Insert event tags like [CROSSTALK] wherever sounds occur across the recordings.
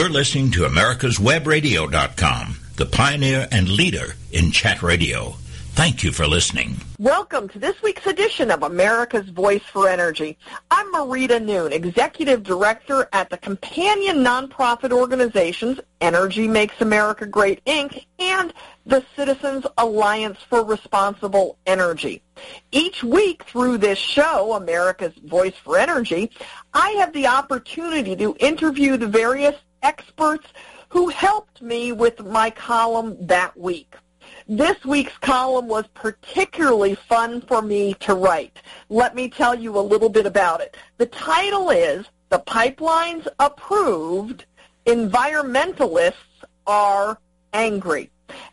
You're listening to America'sWebRadio.com, the pioneer and leader in chat radio. Thank you for listening. Welcome to this week's edition of America's Voice for Energy. I'm Marita Noon, Executive Director at the companion nonprofit organizations Energy Makes America Great, Inc. and the Citizens Alliance for Responsible Energy. Each week through this show, America's Voice for Energy, I have the opportunity to interview the various experts who helped me with my column that week. This week's column was particularly fun for me to write. Let me tell you a little bit about it. The title is The Pipelines Approved, Environmentalists Are Angry.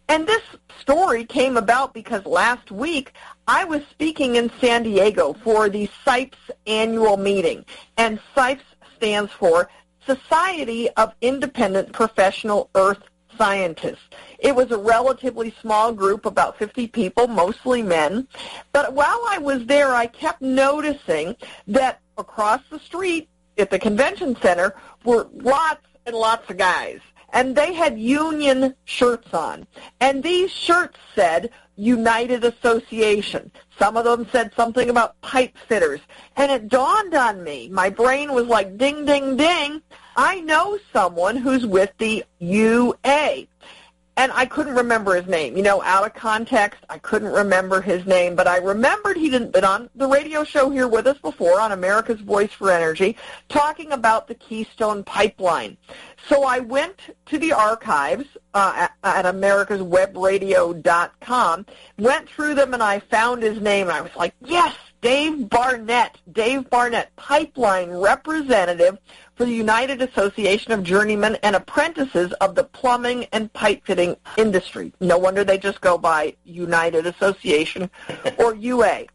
And this story came about because last week I was speaking in San Diego for the SIPES annual meeting. And SIPES stands for Society of Independent Professional Earth Scientists. It was a relatively small group, about 50 people, mostly men. But while I was there, I kept noticing that across the street at the convention center were lots and lots of guys. And they had union shirts on. And these shirts said United Association. Some of them said something about pipe fitters. And it dawned on me. My brain was like ding, ding, ding. I know someone who's with the UA and I couldn't remember his name. You know, out of context, I couldn't remember his name, but I remembered he'd been on the radio show here with us before on America's Voice for Energy talking about the Keystone Pipeline. So I went to the archives uh, at, at americaswebradio.com, went through them, and I found his name, and I was like, yes, Dave Barnett, Dave Barnett, pipeline representative for the United Association of Journeymen and Apprentices of the Plumbing and Pipe Fitting Industry. No wonder they just go by United Association [LAUGHS] or UA.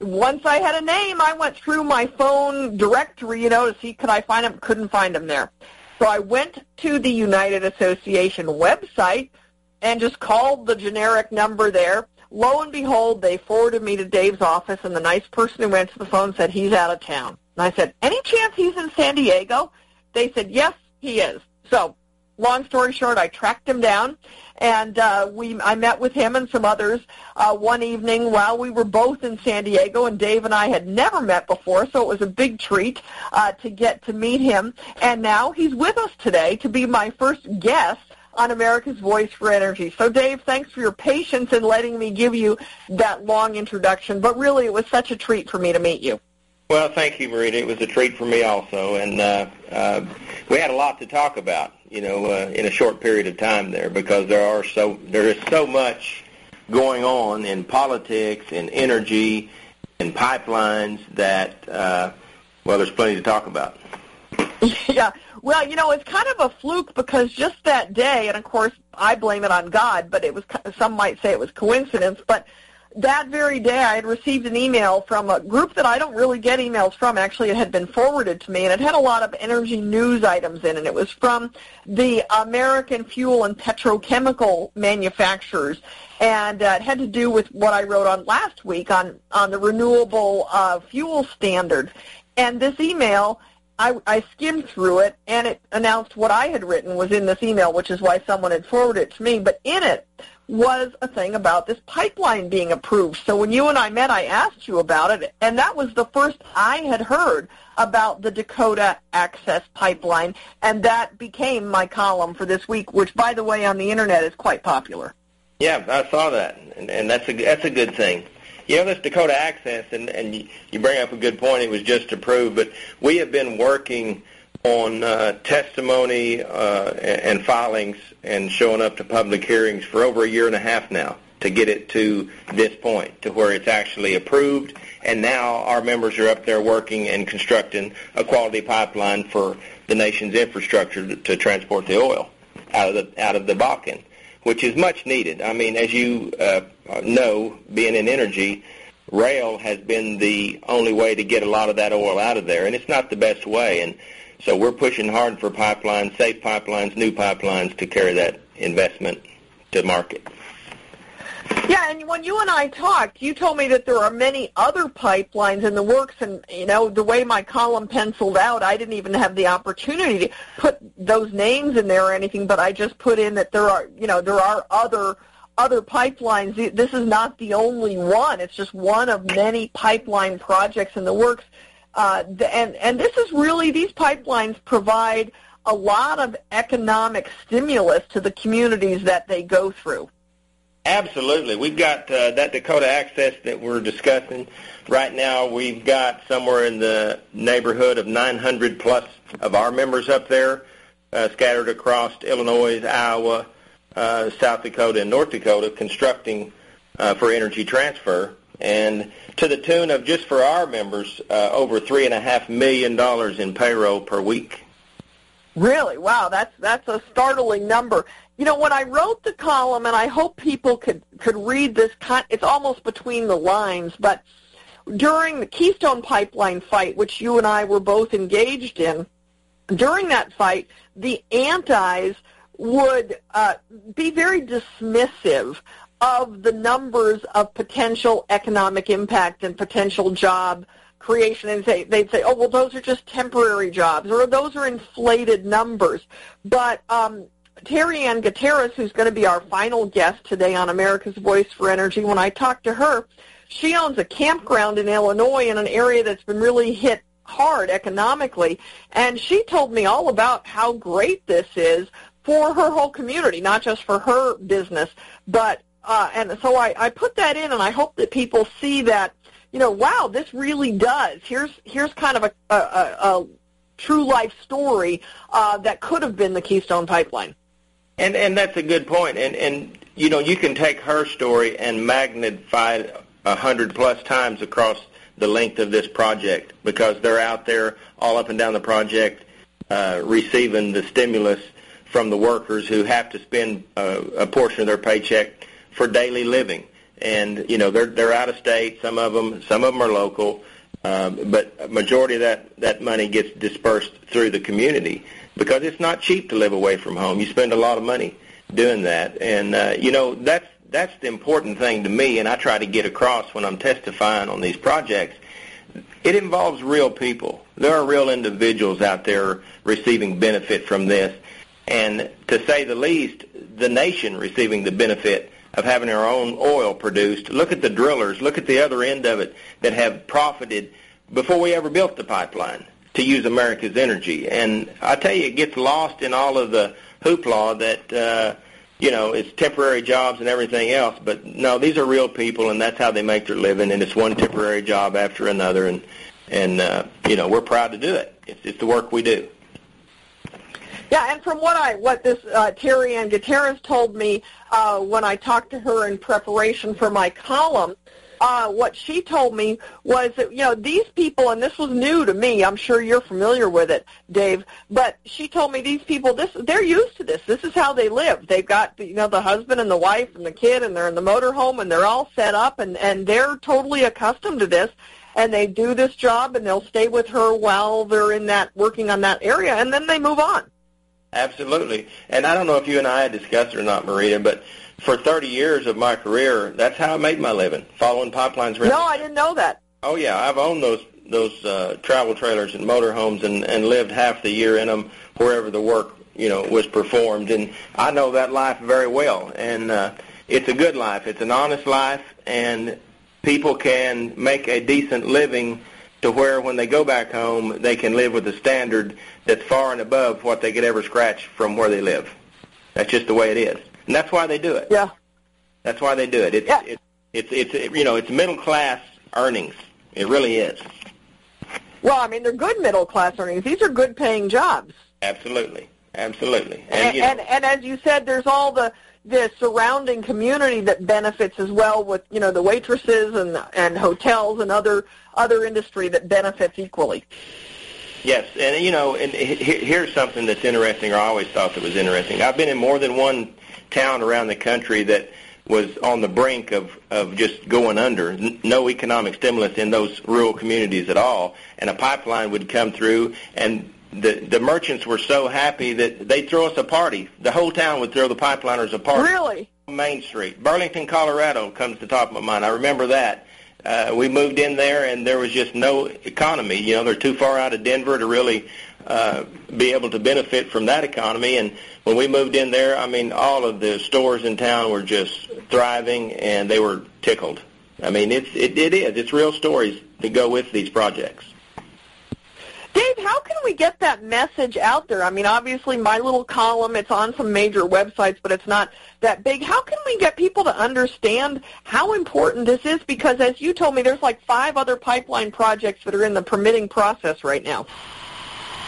Once I had a name, I went through my phone directory, you know, to see could I find him. Couldn't find him there. So I went to the United Association website and just called the generic number there. Lo and behold, they forwarded me to Dave's office, and the nice person who answered the phone said he's out of town. And I said, any chance he's in San Diego? They said, yes, he is. So long story short, I tracked him down, and uh, we I met with him and some others uh, one evening while we were both in San Diego, and Dave and I had never met before, so it was a big treat uh, to get to meet him. And now he's with us today to be my first guest on America's Voice for Energy. So, Dave, thanks for your patience in letting me give you that long introduction, but really it was such a treat for me to meet you. Well, thank you, Marita. It was a treat for me also, and uh, uh, we had a lot to talk about, you know, uh, in a short period of time there because there are so there is so much going on in politics and energy and pipelines that uh, well, there's plenty to talk about. [LAUGHS] yeah. Well, you know, it's kind of a fluke because just that day, and of course I blame it on God, but it was some might say it was coincidence, but that very day I had received an email from a group that I don't really get emails from. Actually, it had been forwarded to me, and it had a lot of energy news items in it. It was from the American fuel and petrochemical manufacturers, and uh, it had to do with what I wrote on last week on, on the renewable uh, fuel standard. And this email I, I skimmed through it, and it announced what I had written was in this email, which is why someone had forwarded it to me. But in it was a thing about this pipeline being approved. So when you and I met, I asked you about it, and that was the first I had heard about the Dakota Access Pipeline, and that became my column for this week, which, by the way, on the internet is quite popular. Yeah, I saw that, and, and that's a that's a good thing. You know, this Dakota Access, and, and you bring up a good point, it was just approved, but we have been working on uh, testimony uh, and filings and showing up to public hearings for over a year and a half now to get it to this point, to where it's actually approved. And now our members are up there working and constructing a quality pipeline for the nation's infrastructure to, transport the oil out of the out of the Bakken which is much needed. I mean, as you uh, know, being in energy, rail has been the only way to get a lot of that oil out of there, and it's not the best way. And so we're pushing hard for pipelines, safe pipelines, new pipelines to carry that investment to market. Yeah, and when you and I talked, you told me that there are many other pipelines in the works, and you know the way my column penciled out, I didn't even have the opportunity to put those names in there or anything. But I just put in that there are, you know, there are other other pipelines. This is not the only one. It's just one of many pipeline projects in the works. Uh, and and this is really these pipelines provide a lot of economic stimulus to the communities that they go through. Absolutely. We've got uh, that Dakota Access that we're discussing right now. We've got somewhere in the neighborhood of 900 plus of our members up there uh, scattered across Illinois, Iowa, uh, South Dakota, and North Dakota constructing uh, for energy transfer. And to the tune of just for our members, uh, over $3.5 million in payroll per week. Really? Wow, that's that's a startling number. You know, when I wrote the column, and I hope people could could read this. It's almost between the lines, but during the Keystone Pipeline fight, which you and I were both engaged in, during that fight, the antis would uh, be very dismissive of the numbers of potential economic impact and potential job creation and say they'd say, oh well, those are just temporary jobs or those are inflated numbers. But um, Terry Ann Gutierrez, who's going to be our final guest today on America's Voice for Energy, when I talked to her, she owns a campground in Illinois in an area that's been really hit hard economically, and she told me all about how great this is for her whole community, not just for her business, but uh, and so I, I put that in, and I hope that people see that you know, wow, this really does. Here's here's kind of a, a, a true life story uh, that could have been the Keystone Pipeline. And and that's a good point. And and you know, you can take her story and magnify it a hundred plus times across the length of this project because they're out there all up and down the project uh, receiving the stimulus from the workers who have to spend uh, a portion of their paycheck for daily living and you know they're they're out of state. Some of them, some of them are local, um, but majority of that that money gets dispersed through the community because it's not cheap to live away from home. You spend a lot of money doing that, and uh, you know that's that's the important thing to me, and I try to get across when I'm testifying on these projects. It involves real people. There are real individuals out there receiving benefit from this, and to say the least, the nation receiving the benefit of having our own oil produced. Look at the drillers. Look at the other end of it that have profited before we ever built the pipeline to use America's energy. And I tell you, it gets lost in all of the hoopla that, uh, you know, it's temporary jobs and everything else. But no, these are real people, and that's how they make their living. And it's one temporary job after another. And, and uh, you know, we're proud to do it. It's, it's the work we do. Yeah, and from what I what this uh, Terry Ann Gutierrez told me uh, when I talked to her in preparation for my column, uh, what she told me was that you know these people, and this was new to me. I'm sure you're familiar with it, Dave. But she told me these people, this they're used to this. This is how they live. They've got you know the husband and the wife and the kid, and they're in the motorhome, and they're all set up, and and they're totally accustomed to this and they do this job and they'll stay with her while they're in that working on that area and then they move on. Absolutely. And I don't know if you and I had discussed it or not, Marita, but for 30 years of my career, that's how I made my living, following pipelines. Around. No, I didn't know that. Oh yeah, I've owned those those uh, travel trailers and motorhomes and and lived half the year in them wherever the work you know was performed, and I know that life very well. And uh, it's a good life. It's an honest life, and people can make a decent living to where when they go back home, they can live with a standard that's far and above what they could ever scratch from where they live. That's just the way it is, and that's why they do it. Yeah. That's why they do it. It's yeah. it's it's it's it, you know it's middle class earnings. It really is. Well, I mean they're good middle class earnings. These are good paying jobs. Absolutely, absolutely. And and, you know, and, and as you said, there's all the the surrounding community that benefits as well with you know the waitresses and and hotels and other other industry that benefits equally. Yes, and you know, and here's something that's interesting, or I always thought that was interesting. I've been in more than one town around the country that was on the brink of, of just going under, no economic stimulus in those rural communities at all, and a pipeline would come through, and the the merchants were so happy that they'd throw us a party. The whole town would throw the pipeliners a party. Really? Main Street. Burlington, Colorado comes to the top of my mind. I remember that. Uh, we moved in there, and there was just no economy. You know, they're too far out of Denver to really uh, be able to benefit from that economy. And when we moved in there, I mean, all of the stores in town were just thriving, and they were tickled. I mean, it's it, it is. It's real stories that go with these projects. Dave, how can we get that message out there? I mean, obviously my little column, it's on some major websites, but it's not that big. How can we get people to understand how important this is? Because as you told me, there's like five other pipeline projects that are in the permitting process right now.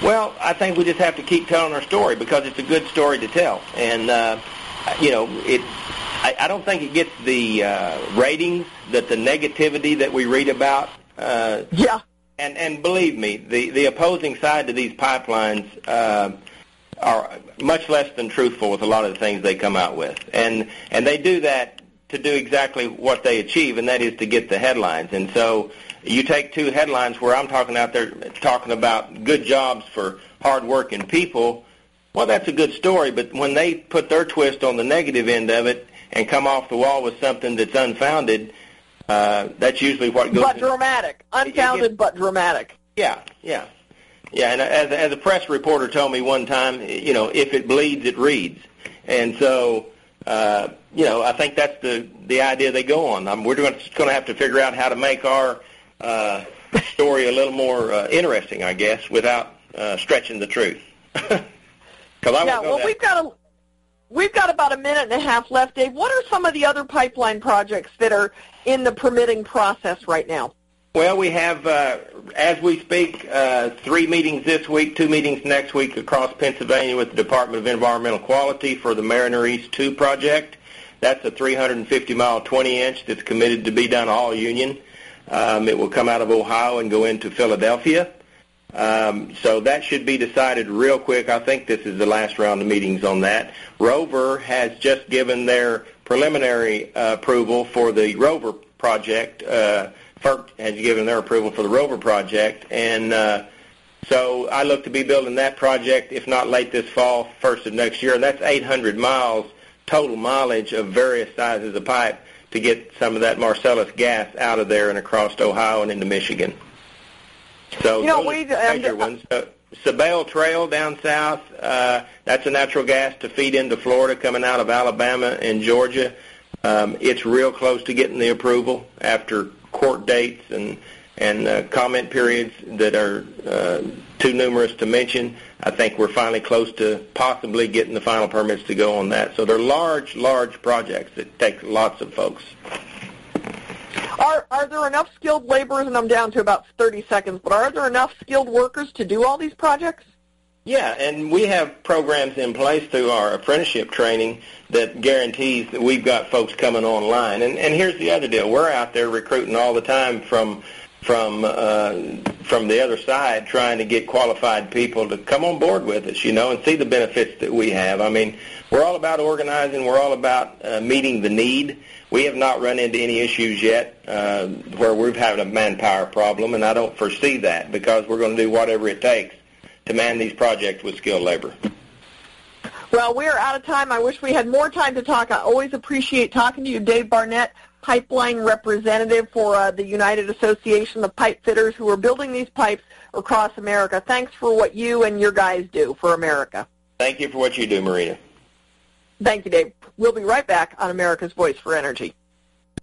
Well, I think we just have to keep telling our story because it's a good story to tell. And, uh, you know, it, I, I don't think it gets the uh, ratings that the negativity that we read about uh, yeah. And and believe me, the the opposing side to these pipelines uh, are much less than truthful with a lot of the things they come out with, and and they do that to do exactly what they achieve, and that is to get the headlines. And so you take two headlines where I'm talking out there talking about good jobs for hardworking people. Well, that's a good story, but when they put their twist on the negative end of it and come off the wall with something that's unfounded, uh, that's usually what goes. But dramatic, unfounded, gets, but dramatic. Yeah, yeah, yeah. And as as a press reporter told me one time, you know, if it bleeds, it reads. And so, uh, you know, I think that's the the idea they go on. Um, we're going to have to figure out how to make our uh, story a little more uh, interesting, I guess, without uh, stretching the truth. [LAUGHS] Because I yeah, well, we've got a We've got about a minute and a half left, Dave. What are some of the other pipeline projects that are in the permitting process right now? Well, we have, uh, as we speak, uh, three meetings this week, two meetings next week across Pennsylvania with the Department of Environmental Quality for the Mariner East 2 project. That's a 350-mile 20-inch that's committed to be done all union. Um, it will come out of Ohio and go into Philadelphia. Um, so that should be decided real quick. I think this is the last round of meetings on that. Rover has just given their preliminary uh, approval for the Rover project. Uh, FERC has given their approval for the Rover project, and uh, so I look to be building that project, if not late this fall, first of next year. And that's 800 miles total mileage of various sizes of pipe to get some of that Marcellus gas out of there and across Ohio and into Michigan. So you know, we major um, ones. Uh, Sabal Trail down south, uh, that's a natural gas to feed into Florida coming out of Alabama and Georgia. Um, it's real close to getting the approval after court dates and and uh, comment periods that are uh, too numerous to mention. I think we're finally close to possibly getting the final permits to go on that. So they're large, large projects that take lots of folks. Are are there enough skilled laborers? And I'm down to about 30 seconds. But are there enough skilled workers to do all these projects? Yeah, and we have programs in place through our apprenticeship training that guarantees that we've got folks coming online. And and here's the other deal: we're out there recruiting all the time from from uh, from the other side, trying to get qualified people to come on board with us, you know, and see the benefits that we have. I mean, we're all about organizing. We're all about uh, meeting the need. We have not run into any issues yet uh, where we've had a manpower problem, and I don't foresee that because we're going to do whatever it takes to man these projects with skilled labor. Well, we're out of time. I wish we had more time to talk. I always appreciate talking to you, Dave Barnett, pipeline representative for uh, the United Association of Pipe Fitters who are building these pipes across America. Thanks for what you and your guys do for America. Thank you for what you do, Marina. Thank you, Dave. We'll be right back on America's Voice for Energy.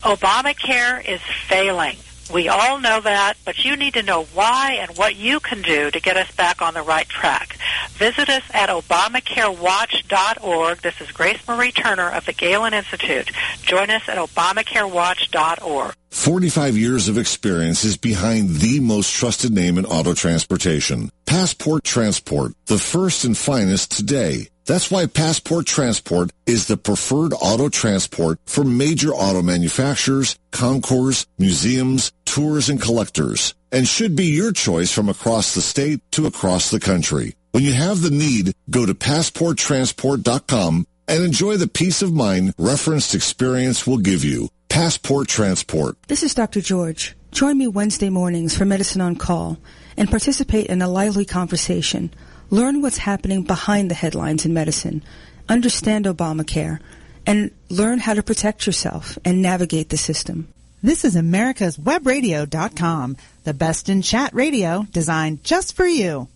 Obamacare is failing. We all know that, but you need to know why and what you can do to get us back on the right track. Visit us at ObamacareWatch.org. This is Grace Marie Turner of the Galen Institute. Join us at ObamacareWatch.org. 45 years of experience is behind the most trusted name in auto transportation. Passport Transport, the first and finest today. That's why Passport Transport is the preferred auto transport for major auto manufacturers, concours, museums, tours, and collectors, and should be your choice from across the state to across the country. When you have the need, go to passporttransport.com and enjoy the peace of mind referenced experience will give you. Passport Transport. This is Dr. George. Join me Wednesday mornings for Medicine on Call and participate in a lively conversation Learn what's happening behind the headlines in medicine. Understand Obamacare and learn how to protect yourself and navigate the system. This is America's Webradio.com, the best in chat radio designed just for you.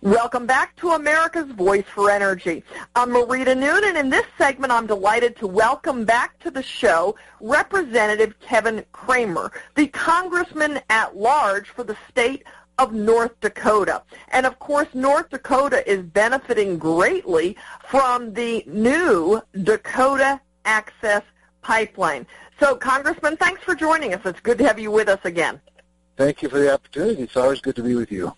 Welcome back to America's Voice for Energy. I'm Marita Noon, and in this segment, I'm delighted to welcome back to the show Representative Kevin Cramer, the Congressman at Large for the state of North Dakota. And of course, North Dakota is benefiting greatly from the new Dakota Access Pipeline. So, Congressman, thanks for joining us. It's good to have you with us again. Thank you for the opportunity. It's always good to be with you.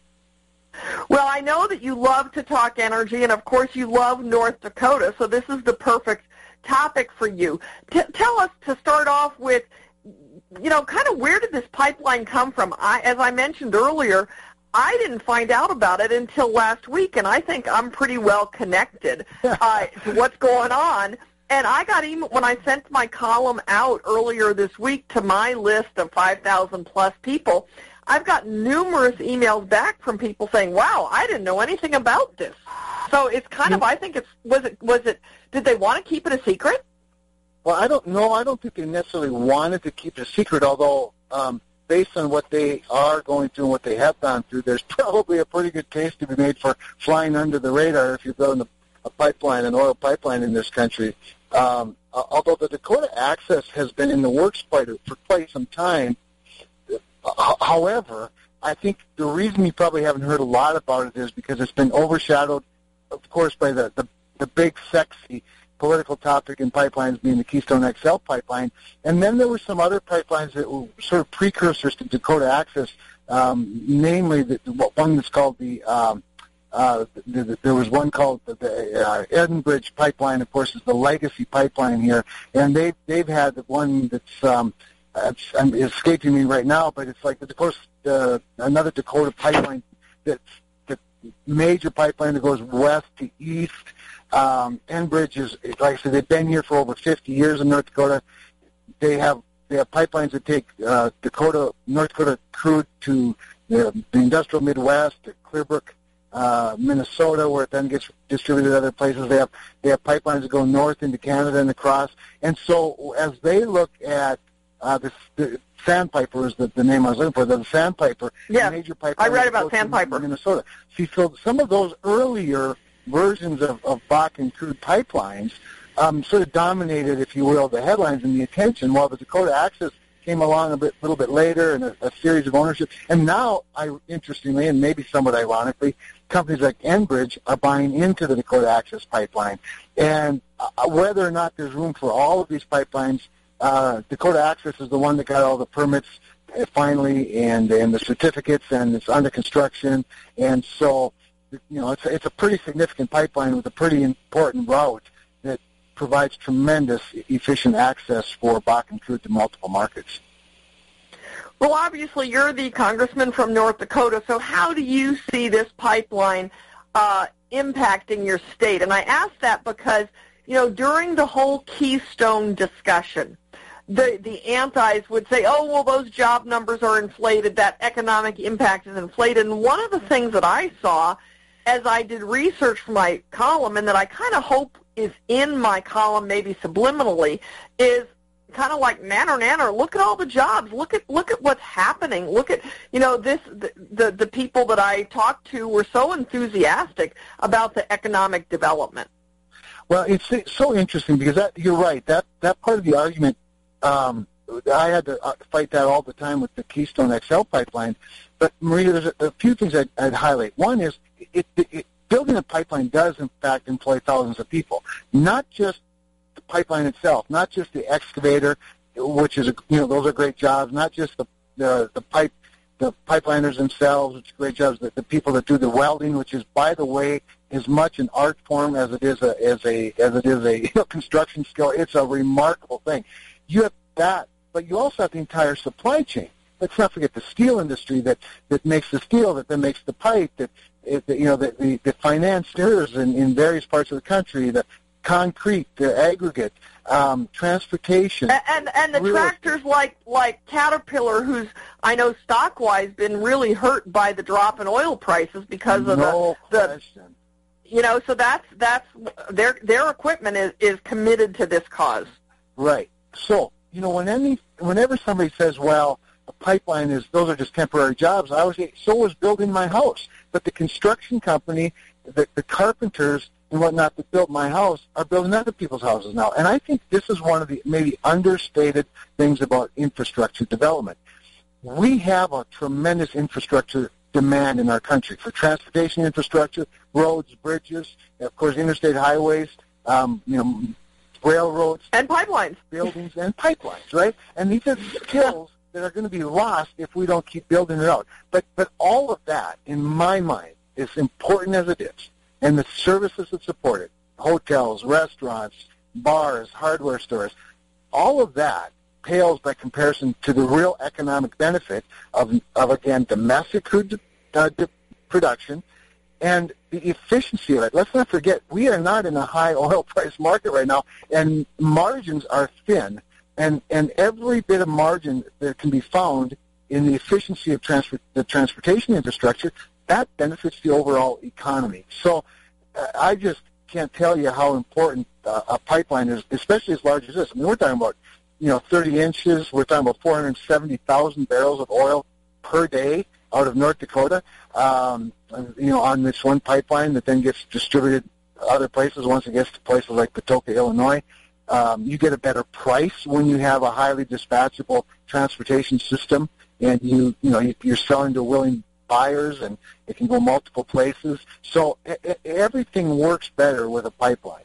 Well, I know that you love to talk energy, and of course you love North Dakota, so this is the perfect topic for you. T- tell us to start off with, you know, kind of where did this pipeline come from? I, as I mentioned earlier, I didn't find out about it until last week, and I think I'm pretty well connected uh, [LAUGHS] to what's going on. And I got email when I sent my column out earlier this week to my list of 5,000 plus people. I've got numerous emails back from people saying, "Wow, I didn't know anything about this." So it's kind of, I think it's was it was it did they want to keep it a secret? Well, I don't know. I don't think they necessarily wanted to keep it a secret, although um, based on what they are going through and what they have gone through, there's [LAUGHS] probably a pretty good case to be made for flying under the radar if you're building a, a pipeline, an oil pipeline in this country. Um, although the Dakota Access has been in the works quite for quite some time, However, I think the reason you probably haven't heard a lot about it is because it's been overshadowed, of course, by the, the, the big, sexy political topic and pipelines being the Keystone XL pipeline. And then there were some other pipelines that were sort of precursors to Dakota Access, um, namely the, one that's called the, um, uh, the, the, there was one called the, the uh, pipeline, of course, is the legacy pipeline here. And they've, they've had one that's um, it's, I'm, escaping me right now, but it's like the Dakota, uh, another Dakota pipeline that's the major pipeline that goes west to east. Um, Enbridge is, like I said, they've been here for over 50 years in North Dakota. They have they have pipelines that take uh, Dakota, North Dakota crude to the, the industrial Midwest, to Clearbrook, uh, Minnesota, where it then gets distributed to other places. They have they have pipelines that go north into Canada and across. And so as they look at uh, the, the Sandpiper is the, the name I was looking for. The Sandpiper, yeah, major pipe. I read about Sandpiper, Minnesota. See, so some of those earlier versions of, of Bakken crude pipelines um, sort of dominated, if you will, the headlines and the attention, while the Dakota Access came along a bit, a little bit later, and a, a series of ownership. And now, I, interestingly, and maybe somewhat ironically, companies like Enbridge are buying into the Dakota Access pipeline. And uh, whether or not there's room for all of these pipelines uh, Dakota Access is the one that got all the permits uh, finally and and the certificates, and it's under construction. And so, you know, it's a, it's a pretty significant pipeline with a pretty important route that provides tremendous efficient access for Bakken crude to multiple markets. Well, obviously, you're the congressman from North Dakota. So, how do you see this pipeline uh, impacting your state? And I ask that because you know during the whole Keystone discussion the the antis would say, oh well, those job numbers are inflated. That economic impact is inflated. And one of the things that I saw as I did research for my column, and that I kind of hope is in my column, maybe subliminally, is kind of like nanner nanner look at all the jobs look at look at what's happening look at you know this the, the the people that i talked to were so enthusiastic about the economic development well it's, it's so interesting because that you're right that that part of the argument um, I had to uh, fight that all the time with the Keystone XL pipeline. But Maria, there's a, a few things I'd, I'd highlight. One is it, it, it, building a pipeline does in fact employ thousands of people, not just the pipeline itself, not just the excavator, which is a, you know those are great jobs, not just the the, the pipe the pipeliners themselves, which are great jobs, the, the people that do the welding, which is by the way as much an art form as it is a as a as it is a [LAUGHS] you know, construction skill. It's a remarkable thing you have that, but you also have the entire supply chain. Let's not forget the steel industry that, that makes the steel, that then makes the pipe, that, that you know, the, the, the financiers in, in various parts of the country, the concrete, the aggregate, um, transportation, and and, and the tractors estate. like like Caterpillar, who's I know stock wise been really hurt by the drop in oil prices because of the, the you know, so that's that's their their equipment is is committed to this cause. Right. So you know, when any whenever somebody says, "Well, a pipeline is those are just temporary jobs," I always say, "So was building my house." But the construction company, the, the carpenters and whatnot that built my house are building other people's houses now. And I think this is one of the maybe understated things about infrastructure development. We have a tremendous infrastructure demand in our country for transportation infrastructure, roads, bridges, of course, interstate highways, um, you know, railroads, and pipelines, buildings, and pipelines, right? And these are skills that are going to be lost if we don't keep building it out. But but all of that, in my mind, is important as it is, and the services that support it, hotels, restaurants, bars, hardware stores, all of that pales by comparison to the real economic benefit of, of again, domestic food uh, production and the efficiency of it. Let's not forget, we are not in a high [LAUGHS] oil price market right now, and margins are thin. And, and every bit of margin that can be found in the efficiency of transport, the transportation infrastructure, that benefits the overall economy. So uh, I just can't tell you how important uh, a pipeline is, especially as large as this. I mean, we're talking about you know, 30 inches. We're talking about 470,000 barrels of oil per day out of North Dakota, um, you know, on this one pipeline that then gets distributed other places once it gets to places like Patoka, Illinois. Um, you get a better price when you have a highly dispatchable transportation system, and you you know you're selling to willing buyers, and it can go multiple places. So everything works better with a pipeline.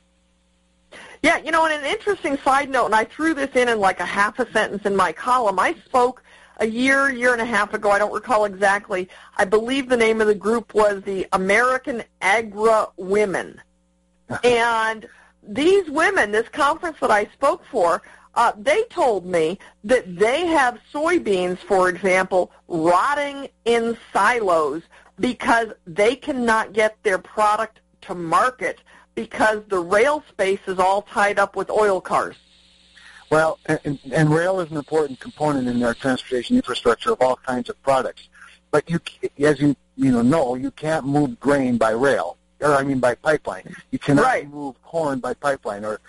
Yeah, you know, and an interesting side note, and I threw this in in like a half a sentence in my column. I spoke a year, year and a half ago. I don't recall exactly. I believe the name of the group was the American Agri-Women. [LAUGHS] and these women, this conference that I spoke for, uh, they told me that they have soybeans, for example, rotting in silos because they cannot get their product to market because the rail space is all tied up with oil cars. Well, and, and rail is an important component in our transportation infrastructure of all kinds of products. But you, as you you know, know you can't move grain by rail, or I mean by pipeline. You cannot right. move corn by pipeline, or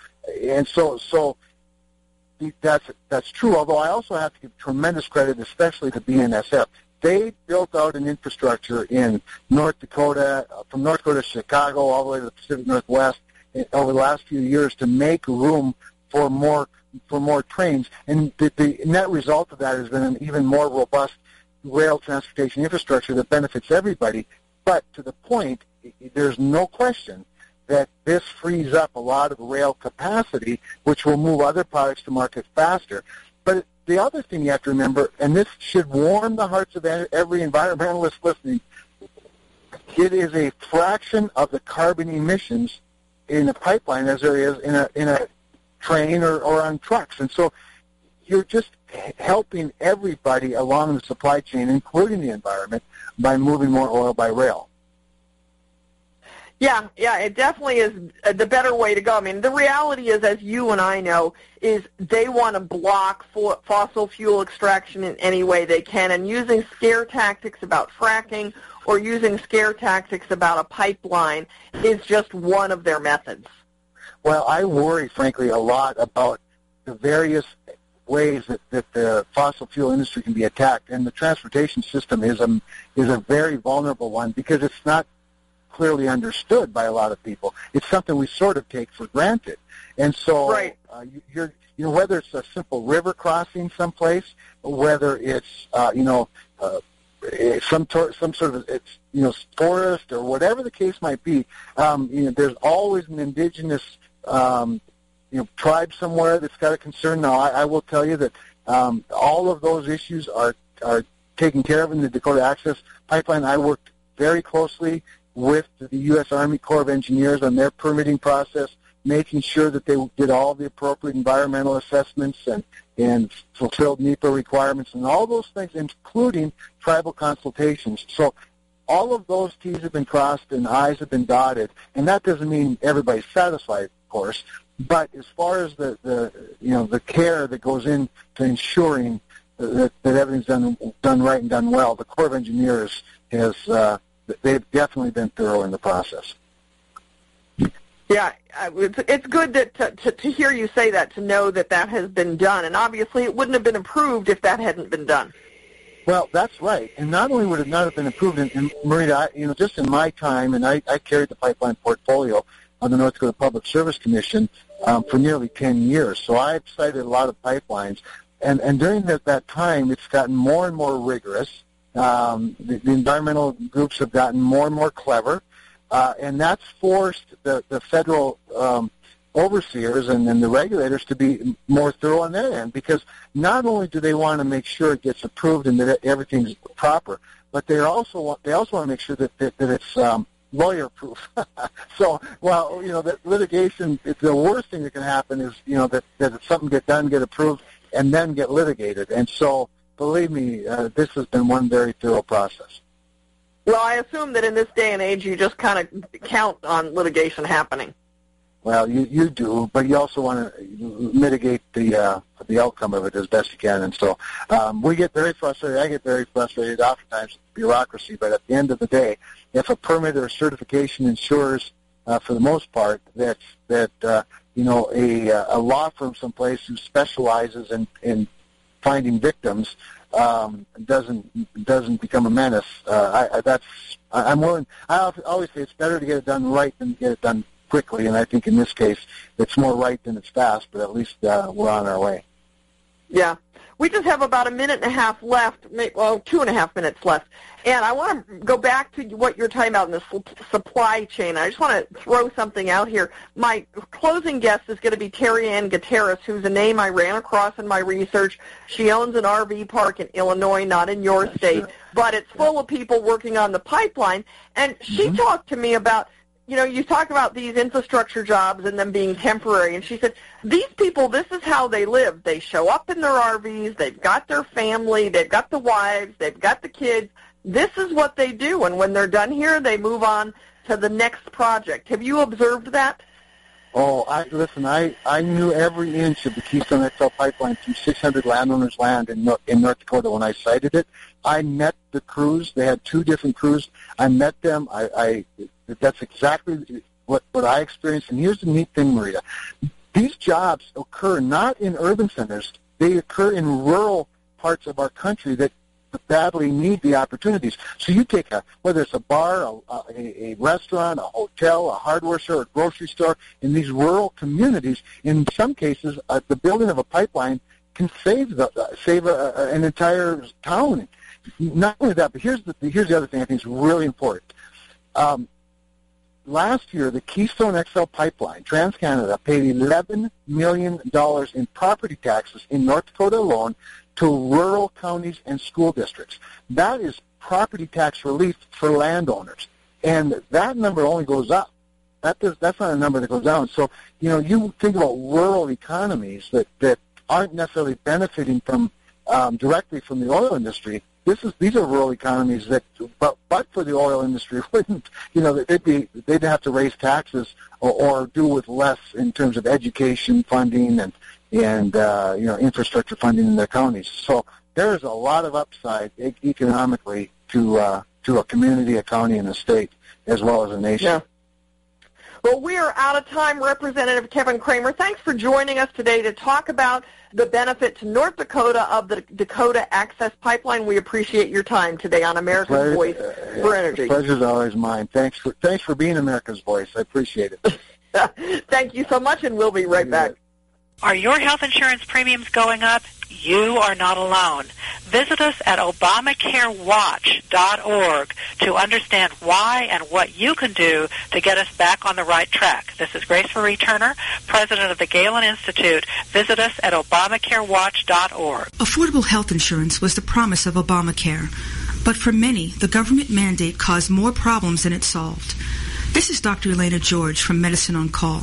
and so so that's that's true. Although I also have to give tremendous credit, especially to BNSF they built out an infrastructure in North Dakota, uh, from North Dakota to Chicago, all the way to the Pacific Northwest, eh, over the last few years to make room for more for more trains. And the, the net result of that has been an even more robust rail transportation infrastructure that benefits everybody. But to the point, there's no question that this frees up a lot of rail capacity, which will move other products to market faster. But the other thing you have to remember, and this should warm the hearts of every environmentalist listening, it is a fraction of the carbon emissions in a pipeline as there is in a in a train or, or on trucks. And so you're just helping everybody along the supply chain, including the environment, by moving more oil by rail. Yeah, yeah, it definitely is uh, the better way to go. I mean, the reality is, as you and I know, is they want to block fossil fuel extraction in any way they can, and using scare tactics about fracking or using scare tactics about a pipeline is just one of their methods. Well, I worry, frankly, a lot about the various ways that, that the fossil fuel industry can be attacked, and the transportation system is a is a very vulnerable one because it's not clearly understood by a lot of people. It's something we sort of take for granted. And so right. uh, you, are you know, whether it's a simple river crossing someplace, whether it's, uh, you know, uh, some tor- some sort of it's you know forest or whatever the case might be, um, you know, there's always an indigenous um, you know tribe somewhere that's got a concern. Now, I, I will tell you that um, all of those issues are are taken care of in the Dakota Access Pipeline. I worked very closely with the U.S. Army Corps of Engineers on their permitting process, making sure that they did all the appropriate environmental assessments and, and fulfilled NEPA requirements and all those things, including tribal consultations. So all of those T's have been crossed and I's have been dotted, and that doesn't mean everybody's satisfied, course. But as far as the, the you know the care that goes into ensuring that, that everything's done done right and done well, the Corps of Engineers has uh, they've definitely been thorough in the process. Yeah, it's, it's good that to, to, to hear you say that, to know that that has been done. And obviously it wouldn't have been approved if that hadn't been done. Well, that's right. And not only would it not have been approved, and, and Marita, I, you know, just in my time, and I, I carried the pipeline portfolio on the North Dakota Public Service Commission um, for nearly 10 years. So I've sited a lot of pipelines. And, and during that, that time, it's gotten more and more rigorous. Um, the, the environmental groups have gotten more and more clever. Uh, and that's forced the, the federal um, overseers and, and the regulators to be more thorough on their end because not only do they want to make sure it gets approved and that everything's proper, but they also want they also want to make sure that that, that it's um, lawyer proof. [LAUGHS] so, well, you know, that litigation, the worst thing that can happen is, you know, that, that something get done, get approved, and then get litigated. And so, believe me, uh, this has been one very thorough process. Well, I assume that in this day and age, you just kind of count on litigation happening. Well, you you do, but you also want to mitigate the uh, the outcome of it as best you can. And so um, we get very frustrated. I get very frustrated oftentimes with bureaucracy. But at the end of the day, if a permit or certification ensures, uh, for the most part, that that uh, you know a a law firm someplace who specializes in in finding victims um, doesn't doesn't become a menace. Uh, I, I, that's I, I'm willing. I always say it's better to get it done right than to get it done quickly, and I think in this case it's more right than it's fast. But at least uh, we're on our way. Yeah. We just have about a minute and a half left, well, two and a half minutes left. And I want to go back to what you're talking about in the supply chain. I just want to throw something out here. My closing guest is going to be Terry Ann Gutierrez, who's a name I ran across in my research. She owns an RV park in Illinois, not in your state, but it's full of people working on the pipeline. And she mm-hmm. talked to me about – you know, you talk about these infrastructure jobs and them being temporary. And she said, these people, this is how they live. They show up in their RVs. They've got their family. They've got the wives. They've got the kids. This is what they do. And when they're done here, they move on to the next project. Have you observed that? Oh, I listen. I I knew every inch of the Keystone XL pipeline through 600 landowners' land in North, in North Dakota when I sited it. I met the crews. They had two different crews. I met them. I, I that's exactly what what I experienced. And here's the neat thing, Maria. These jobs occur not in urban centers. They occur in rural parts of our country that badly need the opportunities. So you take a whether it's a bar, a, a, a restaurant, a hotel, a hardware store, a grocery store in these rural communities. In some cases, uh, the building of a pipeline can save the uh, save a, a, an entire town. Not only that, but here's the here's the other thing I think is really important. Um, last year, the Keystone XL pipeline, TransCanada, paid $11 million in property taxes in North Dakota alone to rural counties and school districts. That is property tax relief for landowners. And that number only goes up. That does, that's not a number that goes down. So, you know, you think about rural economies that, that aren't necessarily benefiting from um, directly from the oil industry. This is these are rural economies that, but but for the oil industry, [LAUGHS] wouldn't you know they'd be they'd have to raise taxes or, or do with less in terms of education funding and and uh, you know infrastructure funding in their counties. So there is a lot of upside economically to uh, to a community, a county, and a state, as well as a nation. Yeah. Well, we are out of time. Representative Kevin Cramer, thanks for joining us today to talk about the benefit to North Dakota of the Dakota Access Pipeline. We appreciate your time today on America's Pleasure, Voice for Energy. The pleasure's always mine. Thanks for thanks for being America's Voice. I appreciate it. [LAUGHS] Thank you so much, and we'll be right back. Are your health insurance premiums going up? You are not alone. Visit us at ObamacareWatch.org to understand why and what you can do to get us back on the right track. This is Grace Marie Turner, President of the Galen Institute. Visit us at ObamacareWatch.org. Affordable health insurance was the promise of Obamacare, but for many, the government mandate caused more problems than it solved. This is Dr. Elena George from Medicine on Call,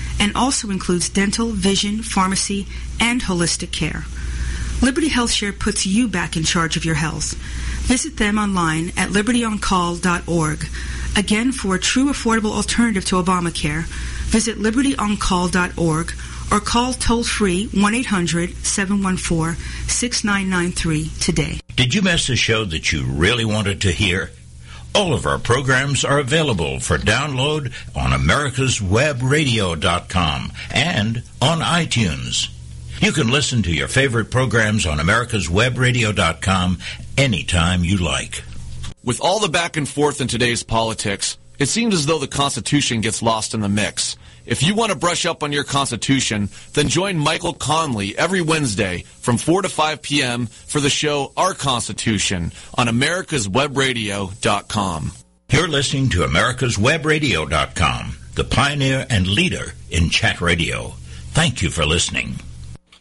and also includes dental, vision, pharmacy, and holistic care. Liberty HealthShare puts you back in charge of your health. Visit them online at libertyoncall.org. Again, for a true affordable alternative to Obamacare, visit libertyoncall.org or call toll free 1 800 714 6993 today. Did you miss a show that you really wanted to hear? All of our programs are available for download on americaswebradio.com and on iTunes. You can listen to your favorite programs on americaswebradio.com anytime you like. With all the back and forth in today's politics, it seems as though the Constitution gets lost in the mix. If you want to brush up on your Constitution, then join Michael Conley every Wednesday from 4 to 5 p.m. for the show Our Constitution on americaswebradio.com. You're listening to americaswebradio.com, the pioneer and leader in chat radio. Thank you for listening.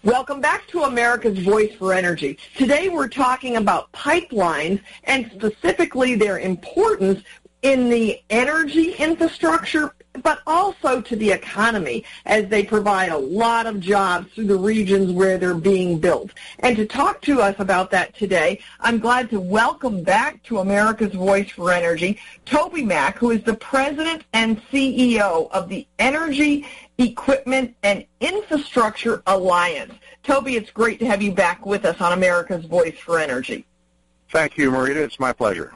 Welcome back to America's Voice for Energy. Today we're talking about pipelines and specifically their importance in the energy infrastructure, but also to the economy as they provide a lot of jobs through the regions where they're being built. And to talk to us about that today, I'm glad to welcome back to America's Voice for Energy Toby Mack, who is the president and CEO of the Energy Equipment and Infrastructure Alliance. Toby, it's great to have you back with us on America's Voice for Energy. Thank you, Marita. It's my pleasure.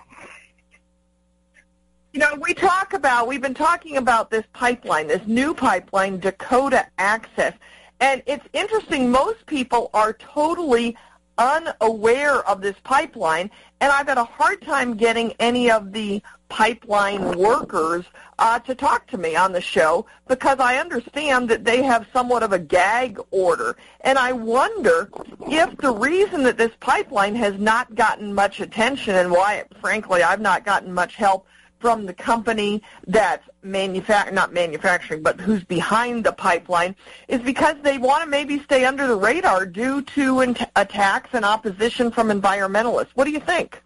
You know, we talk about, we've been talking about this pipeline, this new pipeline, Dakota Access. And it's interesting, most people are totally unaware of this pipeline, and I've had a hard time getting any of the pipeline workers uh, to talk to me on the show because I understand that they have somewhat of a gag order. And I wonder if the reason that this pipeline has not gotten much attention and why, frankly, I've not gotten much help from the company that's manufac- not manufacturing, but who's behind the pipeline, is because they want to maybe stay under the radar due to in- attacks and opposition from environmentalists. What do you think?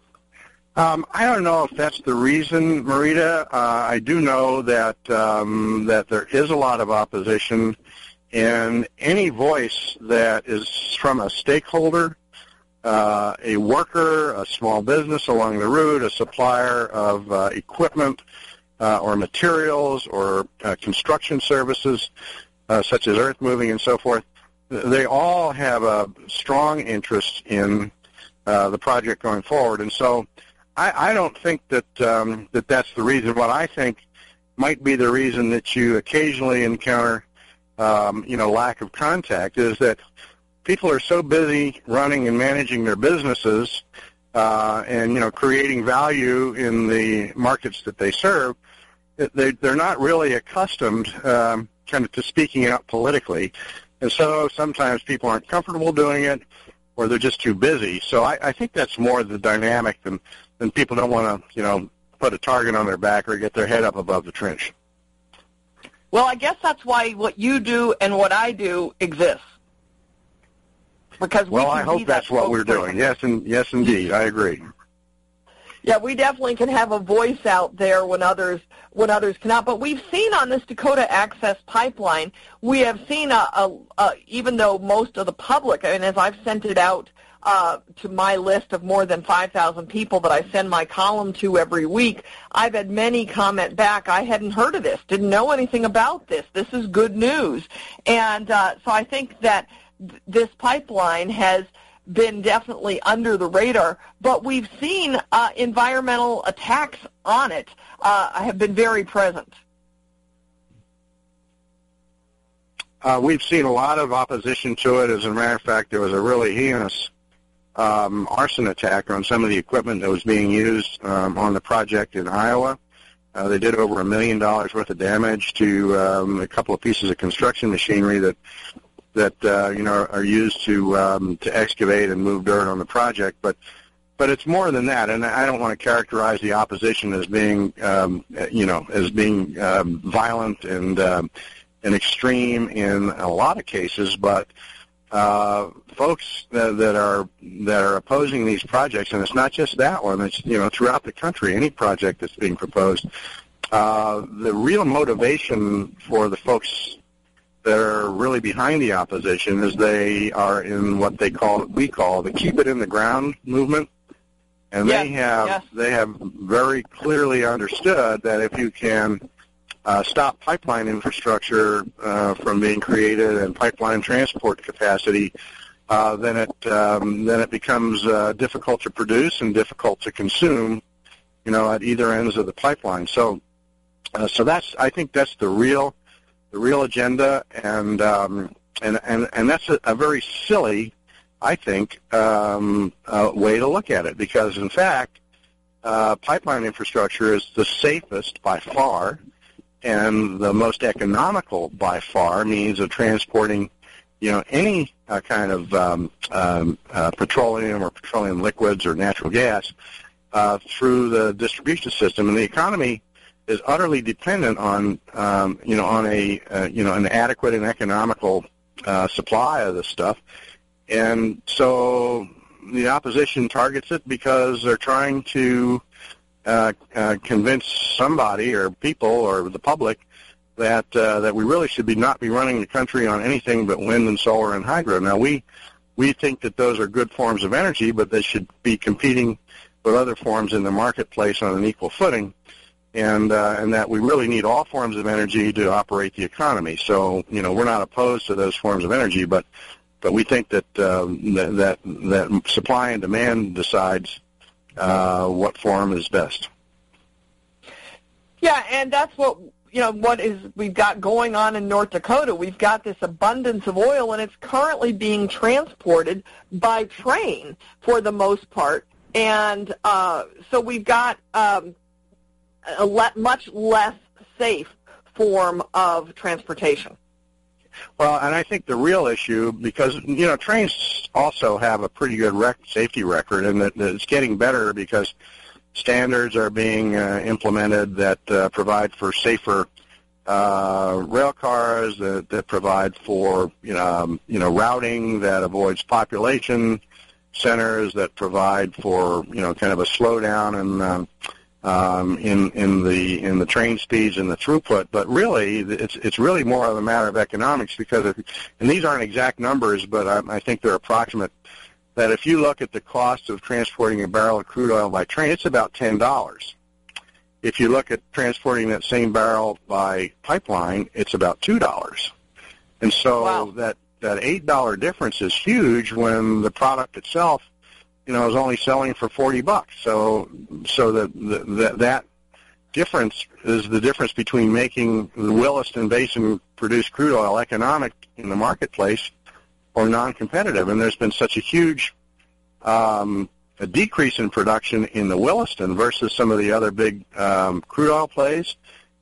Um, I don't know if that's the reason, Marita. Uh, I do know that um, that there is a lot of opposition, and any voice that is from a stakeholder uh, a worker, a small business along the route, a supplier of uh, equipment uh, or materials or uh, construction services uh, such as earth moving and so forth, they all have a strong interest in uh, the project going forward. And so I, I don't think that um, that that's the reason. What I think might be the reason that you occasionally encounter um, you know, lack of contact is that people are so busy running and managing their businesses uh, and you know creating value in the markets that they serve they they're not really accustomed um, kind of to speaking out politically, and so sometimes people aren't comfortable doing it or they're just too busy. So I, I think that's more the dynamic than than people don't want to you know put a target on their back or get their head up above the trench. Well, I guess that's why what you do and what I do exists because we well, I hope that's what we're doing. Yes, and yes, indeed, I agree. Yeah, we definitely can have a voice out there when others when others cannot. But we've seen on this Dakota Access Pipeline, we have seen a, a, a even though most of the public, I mean, as I've sent it out uh, to my list of more than 5,000 people that I send my column to every week, I've had many comment back, I hadn't heard of this, didn't know anything about this. This is good news. And uh, so I think that this pipeline has been definitely under the radar, but we've seen uh, environmental attacks on it uh, have been very present. Uh, we've seen a lot of opposition to it. As a matter of fact, there was a really heinous um, arson attack on some of the equipment that was being used um, on the project in Iowa. Uh, they did over a million dollars worth of damage to um, a couple of pieces of construction machinery that that uh, you know are used to um, to excavate and move dirt on the project, but but it's more than that. And I don't want to characterize the opposition as being um, you know as being um, violent and um, and extreme in a lot of cases, but uh, folks that, that are that are opposing these projects, and it's not just that one. It's you know throughout the country, any project that's being proposed. Uh, the real motivation for the folks that are really behind the opposition is they are in what they call we call the keep it in the ground movement, and they have they have very clearly understood that if you can uh, stop pipeline infrastructure uh, from being created and pipeline transport capacity, uh, then it um, then it becomes uh, difficult to produce and difficult to consume, you know, at either ends of the pipeline. So, uh, so that's I think that's the real the real agenda, and um, and and and that's a, a very silly, I think, um, uh, way to look at it because in fact, uh, pipeline infrastructure is the safest by far and the most economical by far means of transporting, you know, any uh, kind of um, um, uh, petroleum or petroleum liquids or natural gas uh, through the distribution system, and the economy is utterly dependent on, um, you know, on a, uh, you know, an adequate and economical uh, supply of this stuff, and so the opposition targets it because they're trying to uh, uh, convince somebody or people or the public that uh, that we really should be not be running the country on anything but wind and solar and hydro. Now we we think that those are good forms of energy, but they should be competing with other forms in the marketplace on an equal footing, and uh, and that we really need all forms of energy to operate the economy. So you know we're not opposed to those forms of energy, but but we think that um, that, that that supply and demand decides uh, what form is best. Yeah, and that's what you know what is we've got going on in North Dakota. We've got this abundance of oil, and it's currently being transported by train for the most part. And uh, so we've got um, a le- much less safe form of transportation. Well, and I think the real issue, because you know, trains also have a pretty good rec- safety record, and that that it's getting better because standards are being uh, implemented that uh, provide for safer uh, rail cars, that, that provide for you know, um, you know, routing that avoids population centers, that provide for you know, kind of a slowdown and. Um, um, in in the in the train speeds and the throughput, but really it's it's really more of a matter of economics because if, and these aren't exact numbers, but I, I think they're approximate. That if you look at the cost of transporting a barrel of crude oil by train, it's about ten dollars. If you look at transporting that same barrel by pipeline, it's about two dollars. And so Wow. that that eight dollar difference is huge when the product itself you know, is only selling for 40 bucks. So, so that that that difference is the difference between making the Williston Basin produced crude oil economic in the marketplace or non-competitive. And there's been such a huge um, a decrease in production in the Williston versus some of the other big um, crude oil plays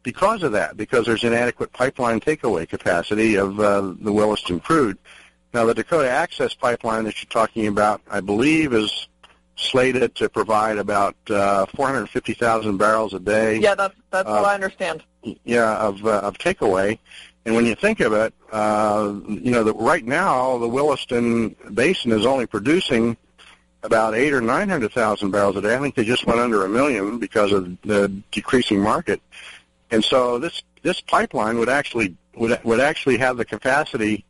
because of that, because there's inadequate pipeline takeaway capacity of uh, the Williston crude. Now, the Dakota Access Pipeline that you're talking about, I believe, is slated to provide about uh, 450,000 barrels a day. Yeah, that's that's what Uh, I understand. Yeah, of uh, of takeaway. And when you think of it, uh, you know that right now the Williston Basin is only producing about eight or nine hundred thousand barrels a day. I think they just went under a million because of the decreasing market. And so this this pipeline would actually would would actually have the capacity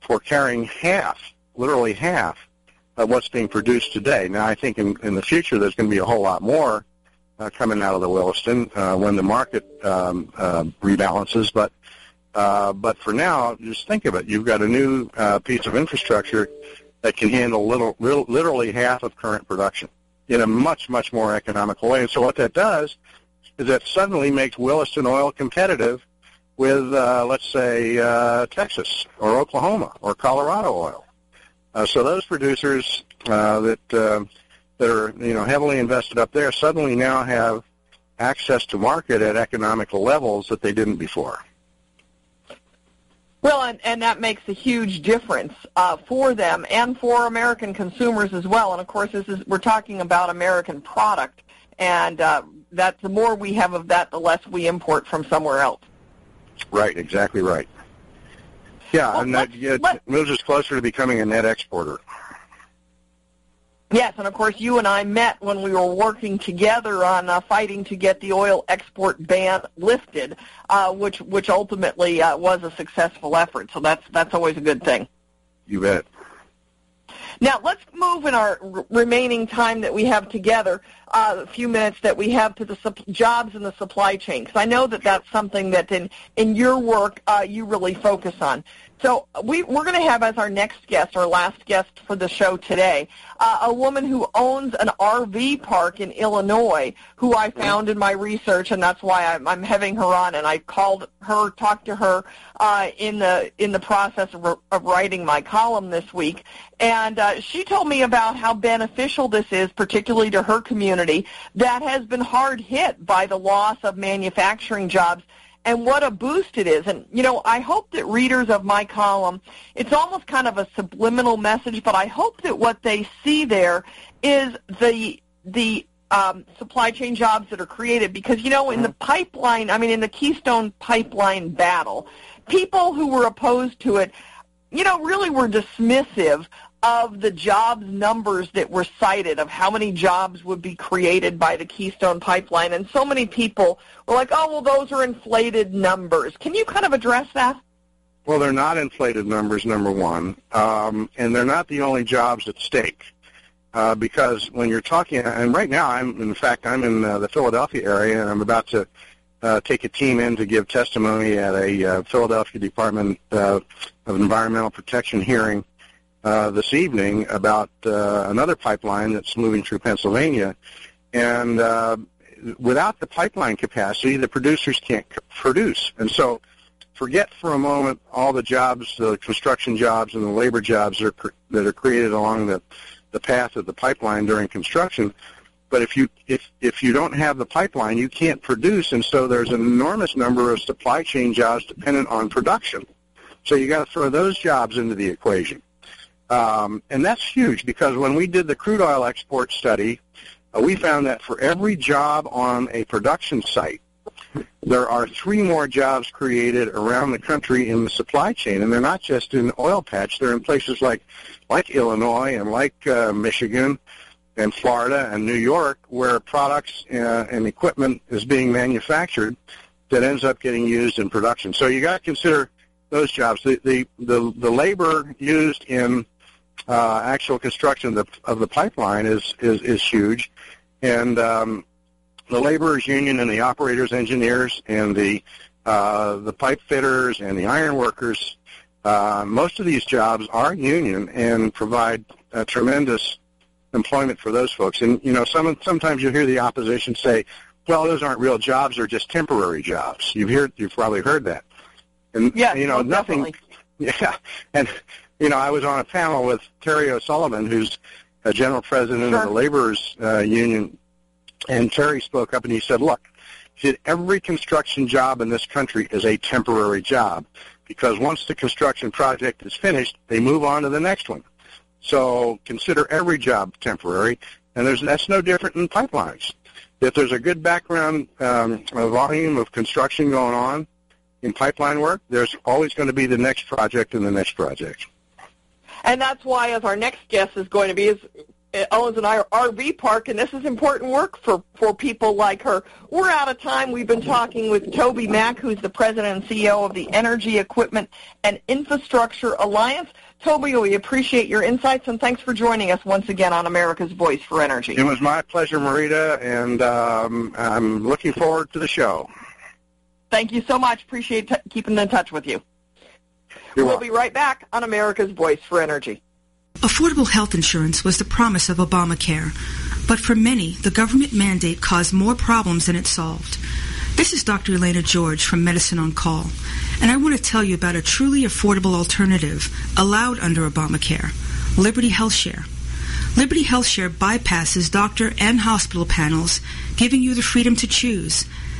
for carrying half, literally half, of what's being produced today. Now, I think in, in the future there's going to be a whole lot more uh, coming out of the Williston uh, when the market um, uh, rebalances. But uh, but for now, just think of it: you've got a new uh, piece of infrastructure that can handle little, little, literally half of current production in a much much more economical way. And so what that does is that suddenly makes Williston oil competitive with, uh, let's say, uh, Texas or Oklahoma or Colorado oil. Uh, so those producers uh, that uh, that are you know heavily invested up there suddenly now have access to market at economical levels that they didn't before. Well, and, and that makes a huge difference uh, for them and for American consumers as well. And of course, this is we're talking about American product, and uh, that the more we have of that, the less we import from somewhere else. Right, exactly right. Yeah, Well, and that yeah, moves us closer to becoming a net exporter. Yes, and of course you and I met when we were working together on uh, fighting to get the oil export ban lifted, uh, which which ultimately uh, was a successful effort. So that's that's always a good thing. You bet. Now let's move in our r- remaining time that we have together, uh, a few minutes that we have to the jobs in the supply chain, because I know that that's something that in in your work uh, you really focus on. So we, we're going to have as our next guest, our last guest for the show today, uh, a woman who owns an RV park in Illinois, who I found in my research, and that's why I'm, I'm having her on. And I called her, talked to her uh, in the in the process of, of writing my column this week, and uh, she told me about how beneficial this is, particularly to her community that has been hard hit by the loss of manufacturing jobs and what a boost it is. And, you know, I hope that readers of my column, it's almost kind of a subliminal message, but I hope that what they see there is the, the um, supply chain jobs that are created because, you know, in the pipeline, I mean, in the Keystone Pipeline battle, people who were opposed to it, you know, really were dismissive of the jobs numbers that were cited of how many jobs would be created by the Keystone Pipeline. And so many people were like, oh, well, those are inflated numbers. Can you kind of address that? Well, they're not inflated numbers, number one, um, and they're not the only jobs at stake. Uh, because when you're talking, and right now, I'm in fact I'm in uh, the Philadelphia area, and I'm about to uh, take a team in to give testimony at a uh, Philadelphia Department uh, of Environmental Protection hearing uh, this evening about uh, another pipeline that's moving through Pennsylvania, and uh, without the pipeline capacity, the producers can't c- produce, and so forget for a moment all the jobs, the construction jobs and the labor jobs that are, cr- that are created along the, the path of the pipeline during construction. But if you if if you don't have the pipeline, you can't produce, and so there's an enormous number of supply chain jobs dependent on production. So you got to throw those jobs into the equation, um, and that's huge because when we did the crude oil export study, uh, we found that for every job on a production site, there are three more jobs created around the country in the supply chain, and they're not just in oil patch. They're in places like like Illinois and like uh, Michigan and Florida and New York, where products uh, and equipment is being manufactured that ends up getting used in production. So you got to consider those jobs. The the the, the labor used in uh, actual construction of the, of the pipeline is is is huge, and um, the laborers union and the operators engineers and the uh, the pipe fitters and the iron workers. Uh, most of these jobs are union and provide uh, tremendous employment for those folks. And you know, some sometimes you hear the opposition say, "Well, those aren't real jobs; they're just temporary jobs." You've heard, you've probably heard that. And Yeah, you know, most nothing. definitely. [LAUGHS] Yeah, and you know, I was on a panel with Terry O'Sullivan, who's a general president of the laborers uh, union, and Terry spoke up and he said, "Look, he said every construction job in this country is a temporary job because once the construction project is finished, they move on to the next one. So consider every job temporary, and there's that's no different in pipelines. If there's a good background um, volume of construction going on in pipeline work, there's always going to be the next project and the next project. And that's why, as our next guest is going to be, is uh, owns an RV park, and this is important work for, for people like her. We're out of time. We've been talking with Toby Mack, who's the president and CEO of the Energy Equipment and Infrastructure Alliance. Toby, we appreciate your insights, and thanks for joining us once again on America's Voice for Energy. It was my pleasure, Marita, and um, I'm looking forward to the show. Thank you so much. Appreciate t- keeping in touch with you. You're we'll welcome. be right back on America's Voice for Energy. Affordable health insurance was the promise of Obamacare, but for many, the government mandate caused more problems than it solved. This is Dr. Elaina George from Medicine on Call, and I want to tell you about a truly affordable alternative allowed under Obamacare, Liberty HealthShare. Liberty HealthShare bypasses doctor and hospital panels, giving you the freedom to choose.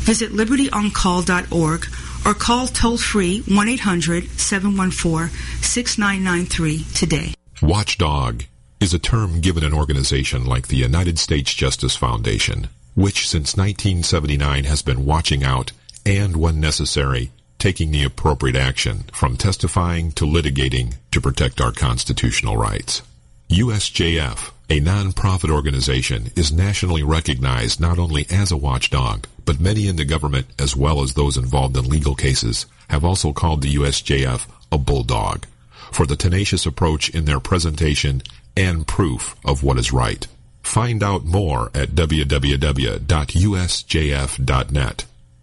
visit libertyoncall.org or call toll-free 1-800-714-6993 today. Watchdog is a term given an organization like the United States Justice Foundation, which since 1979 has been watching out and, when necessary, taking the appropriate action from testifying to litigating to protect our constitutional rights. USJF, a nonprofit organization, is nationally recognized not only as a watchdog, but many in the government, as well as those involved in legal cases, have also called the USJF a bulldog for the tenacious approach in their presentation and proof of what is right. Find out more at www.usjf.net.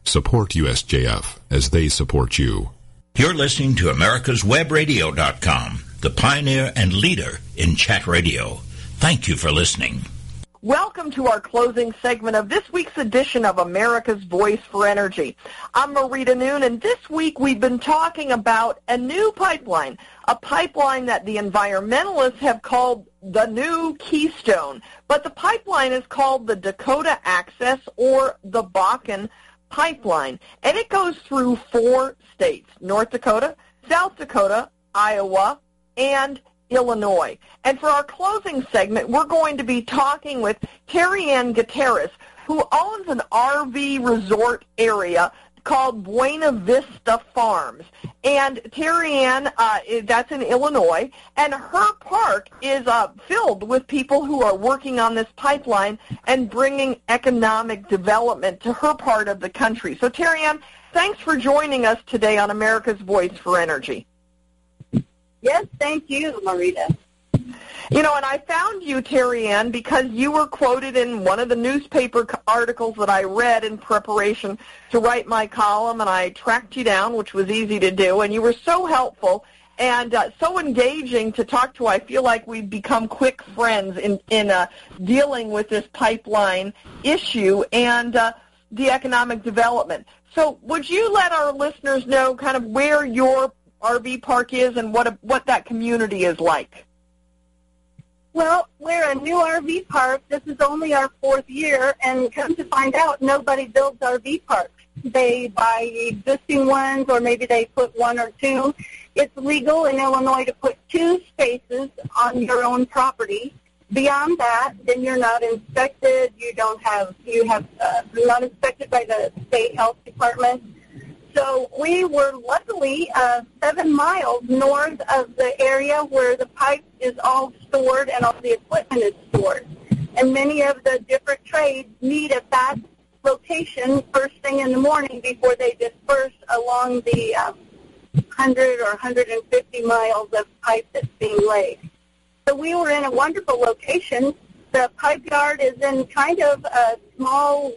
Support USJF as they support you. You're listening to America'sWebRadio.com, the pioneer and leader in chat radio. Thank you for listening. Welcome to our closing segment of this week's edition of America's Voice for Energy. I'm Marita Noon, and this week we've been talking about a new pipeline, a pipeline that the environmentalists have called the new Keystone. But the pipeline is called the Dakota Access or the Bakken Pipeline, and it goes through four states, North Dakota, South Dakota, Iowa, and Illinois. And for our closing segment, we're going to be talking with Terry Ann Gutierrez, who owns an RV resort area called Buena Vista Farms. And Terry Ann, uh, that's in Illinois, and her park is uh, filled with people who are working on this pipeline and bringing economic development to her part of the country. So Terry Ann, thanks for joining us today on America's Voice for Energy. Yes, thank you, Marita. You know, and I found you, Terry Ann, because you were quoted in one of the newspaper articles that I read in preparation to write my column, and I tracked you down, which was easy to do, and you were so helpful and uh, so engaging to talk to. I feel like we've become quick friends in in uh, dealing with this pipeline issue and uh, the economic development. So, would you let our listeners know kind of where your RV park is and what a, what that community is like? Well, we're a new RV park. This is only our fourth year, and come to find out, nobody builds RV parks. They buy existing ones, or maybe they put one or two. It's legal in Illinois to put two spaces on your own property. Beyond that, then you're not inspected. You don't have you have uh, not inspected by the state health department. So we were luckily uh, seven miles north of the area where the pipe is all stored and all the equipment is stored. And many of the different trades meet at that location first thing in the morning before they disperse along the uh, 100 or 150 miles of pipe that's being laid. So we were in a wonderful location. The pipe yard is in kind of a small,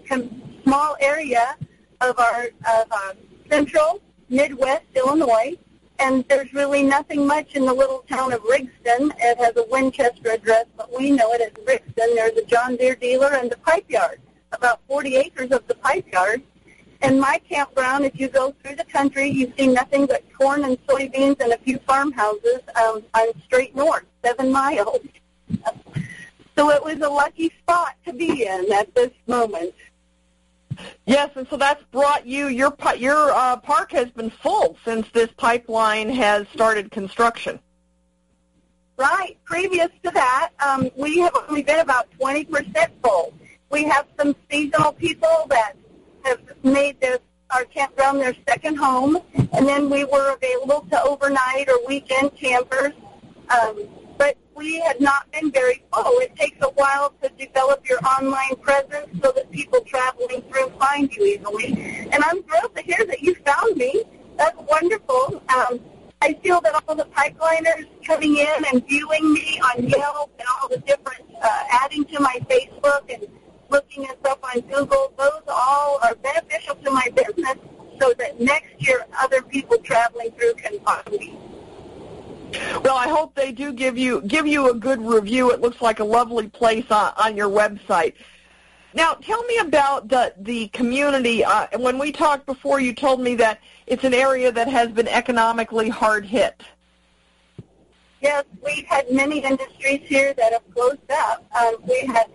small area of our of, um, central Midwest Illinois, and there's really nothing much in the little town of Riggston. It has a Winchester address, but we know it as Riggston. There's a John Deere dealer and the pipe yard, about 40 acres of the pipe yard. And my campground, if you go through the country, you see nothing but corn and soybeans and a few farmhouses um, on straight north, seven miles. [LAUGHS] so it was a lucky spot to be in at this moment. Yes, and so that's brought you your your uh, park has been full since this pipeline has started construction. Right. Previous to that, um, we have only been about 20% full. We have some seasonal people that have made this our campground their second home, and then we were available to overnight or weekend campers. Um, but we had not been very full. It takes a while to develop your online presence so that people traveling through find you easily. And I'm thrilled to hear that you found me. That's wonderful. Um, I feel that all the pipeliners coming in and viewing me on Yelp and all the different uh, adding to my Facebook and looking us up on Google, those all are beneficial to my business so that next year other people traveling through can find me. Well, I hope they do give you give you a good review. It looks like a lovely place on, on your website. Now, tell me about the the community. Uh, when we talked before, you told me that it's an area that has been economically hard hit. yes, we've had many industries here that have closed up. Um, we had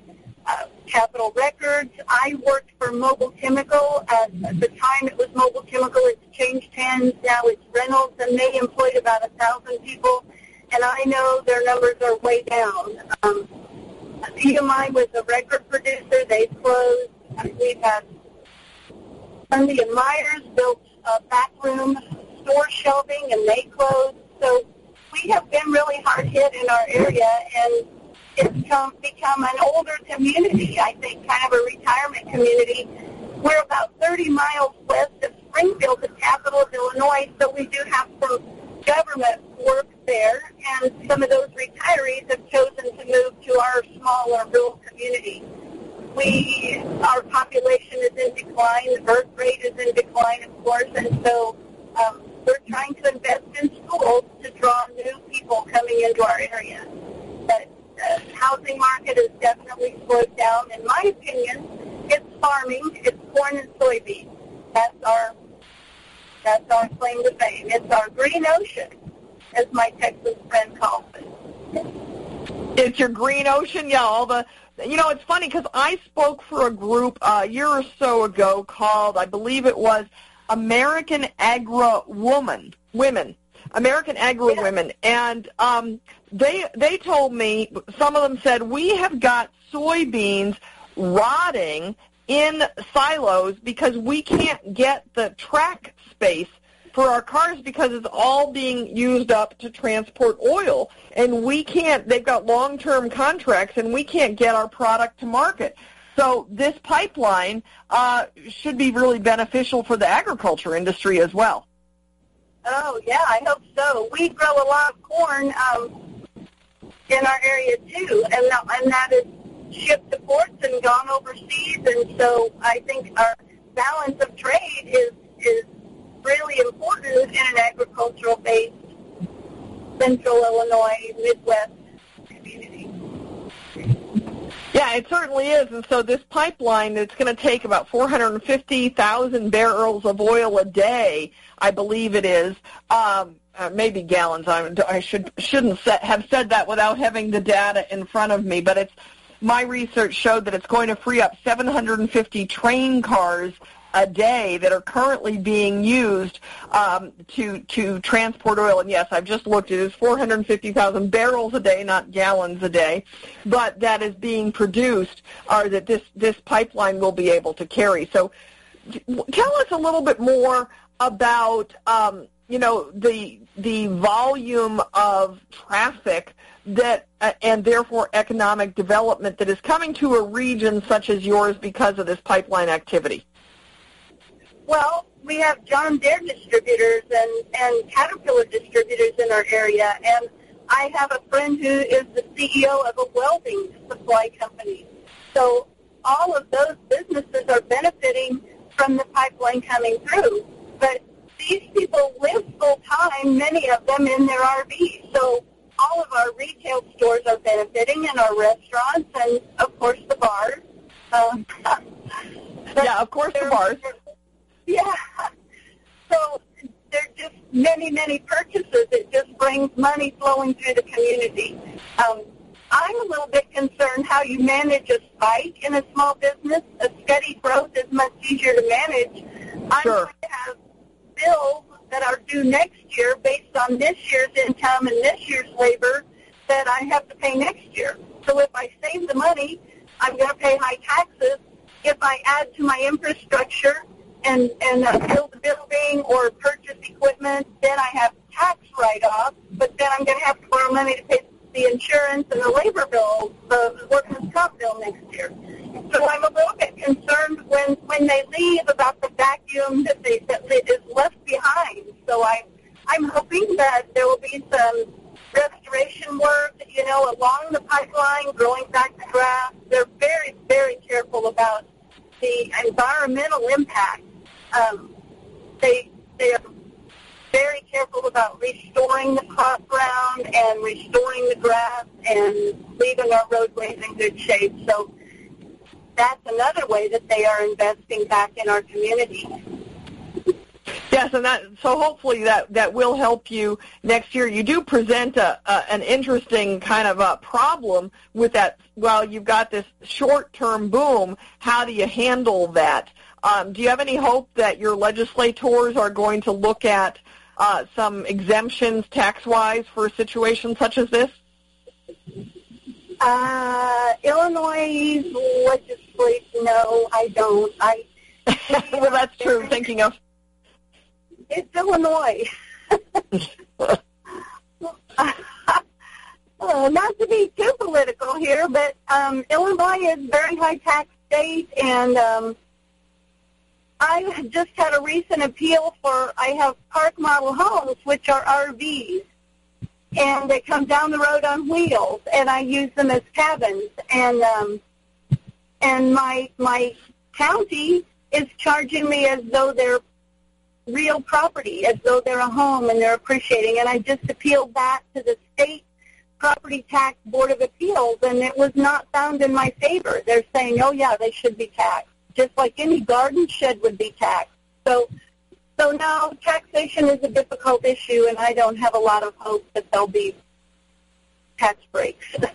Capitol Records. I worked for Mobil Chemical. At, the time it was Mobil Chemical. It's changed hands. Now it's Reynolds, and they employed about a thousand people. And I know their numbers are way down. Um, PMI was a record producer. They closed. We've had Sunday and Myers built a back room store shelving, and they closed. So we have been really hard hit in our area, and it's become, become an older community, I think, kind of a retirement community. We're about 30 miles west of Springfield, the capital of Illinois, so we do have some government work there, and some of those retirees have chosen to move to our smaller rural community. We, our population is in decline, the birth rate is in decline, of course, and so um, we're trying to invest in schools to draw new people coming into our area. But the housing market has definitely slowed down. In my opinion, it's farming, it's corn and soybeans. That's our that's our claim to fame. It's our green ocean, as my Texas friend calls it. It's your green ocean, yeah. All the, you know, it's funny because I spoke for a group uh, a year or so ago called, I believe it was American Agri Woman Women, American Agri Women, and um, they they told me some of them said we have got soybeans rotting in silos because we can't get the track space for our cars because it's all being used up to transport oil. And we can't they've got long-term contracts and we can't get our product to market. So this pipeline uh, should be really beneficial for the agriculture industry as well. Oh yeah i hope so. We grow a lot of corn um, in our area too and, and that is shipped to ports and gone overseas, and so I think our balance of trade is is really important in an agricultural-based central Illinois, Midwest community. Yeah, it certainly is. And so this pipeline, it's going to take about 450,000 barrels of oil a day, I believe it is. Um, uh, maybe gallons. I, I should shouldn't set, have said that without having the data in front of me, but it's my research showed that it's going to free up 750 train cars a day that are currently being used um, to to transport oil. And yes, I've just looked. It is 450,000 barrels a day, not gallons a day, but that is being produced, or that this this pipeline will be able to carry. So, tell us a little bit more about um, you know the the volume of traffic that uh, and therefore economic development that is coming to a region such as yours because of this pipeline activity? Well, we have John Deere distributors and, and Caterpillar distributors in our area, and I have a friend who is the CEO of a welding supply company. So all of those businesses are benefiting from the pipeline coming through. But these people live full time, many of them in their RVs. So all of our retail stores are benefiting and our restaurants and, of course, the bars. Um, [LAUGHS] yeah, of course, the bars. [LAUGHS] Yeah. So there are just many, many purchases. It just brings money flowing through the community. Um, I'm a little bit concerned how you manage a spike in a small business. A steady growth is much easier to manage. Sure. I'm going to have bills that are due next year based on this year's income and this year's labor that I have to pay next year. So if I save the money, I'm going to pay high taxes. If I add to my infrastructure and, and uh, build a building or purchase equipment, then I have tax write-off, but then I'm going to have to borrow money to pay the insurance and the labor bill, the workman's comp bill next year. So I'm a little bit concerned when when they leave about the vacuum that they that is left behind. So I I'm hoping that there will be some restoration work, you know, along the pipeline, growing back the grass. They're very very careful about the environmental impact. Um, they they are very careful about restoring the crop ground and restoring the grass and leaving our roadways in good shape. So that's another way that they are investing back in our community. Yes, and that so hopefully that that will help you next year. You do present a, a an interesting kind of a problem with that. Well, you've got this short-term boom. How do you handle that? Um, do you have any hope that your legislators are going to look at uh, some exemptions tax-wise for a situation such as this? Uh, Illinois legislation, no, I don't. I [LAUGHS] well, that's true. [LAUGHS] Thinking of it's Illinois. [LAUGHS] uh, not to be too political here, but um, Illinois is a very high tax state, and um, I just had a recent appeal for. I have park model homes, which are RVs, and they come down the road on wheels, and I use them as cabins, and um, and my my county is charging me as though they're real property as though they're a home and they're appreciating. And I just appealed that to the state property tax board of appeals, and it was not found in my favor. They're saying, oh yeah, they should be taxed, just like any garden shed would be taxed. So, so now taxation is a difficult issue, and I don't have a lot of hope that there'll be tax breaks. [LAUGHS]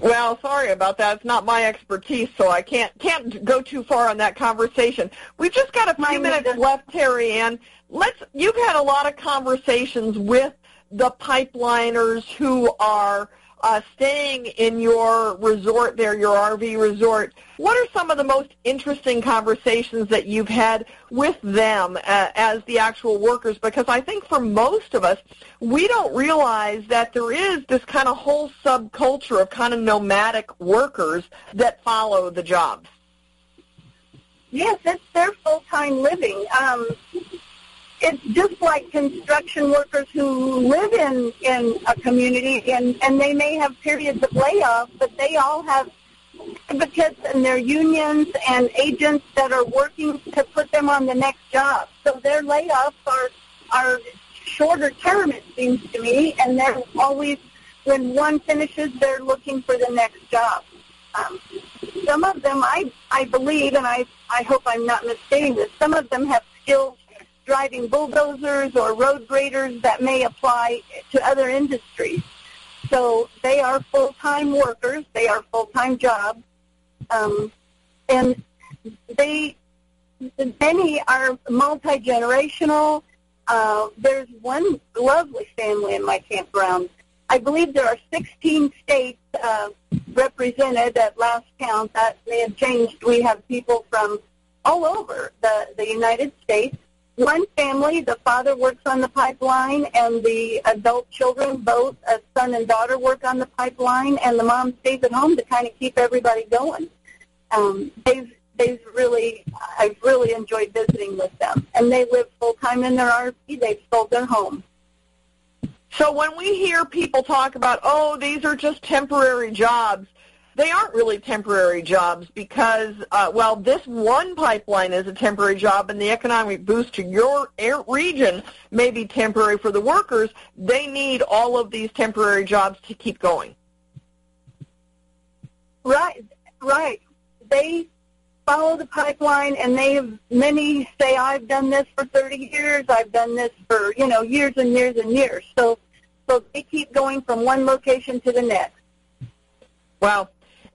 Well, sorry about that. It's not my expertise, so I can't can't go too far on that conversation. We've just got a few minutes left, Terry Ann. Let's. You've had a lot of conversations with the pipeliners who are uh, staying in your resort there, your RV resort. What are some of the most interesting conversations that you've had with them uh, as the actual workers? Because I think for most of us, we don't realize that there is this kind of whole subculture of kind of nomadic workers that follow the jobs. Yes, it's their full-time living. Um, it's just like construction workers who live in in a community and and they may have periods of layoff but they all have advocates and their unions and agents that are working to put them on the next job. So their layoffs are are shorter term it seems to me and they're always when one finishes they're looking for the next job. Um, some of them i i believe and i i hope i'm not misstating this some of them have skills driving bulldozers or road graders that may apply to other industries. So they are full-time workers. They are full-time jobs. Um, and they, many are multi-generational. Uh, there's one lovely family in my campground. I believe there are 16 states uh, represented at last count. That may have changed. We have people from all over the, the United States one family, the father works on the pipeline, and the adult children, both a son and daughter, work on the pipeline, and the mom stays at home to kind of keep everybody going. Um, they've they've really I've really enjoyed visiting with them, and they live full time in their RV. They've sold their home. So when we hear people talk about, oh, these are just temporary jobs, they aren't really temporary jobs because, uh, well, this one pipeline is a temporary job, and the economic boost to your region may be temporary for the workers. They need all of these temporary jobs to keep going. Right, right. They follow the pipeline, and they have many say, "I've done this for 30 years. I've done this for you know years and years and years." So, so they keep going from one location to the next. Wow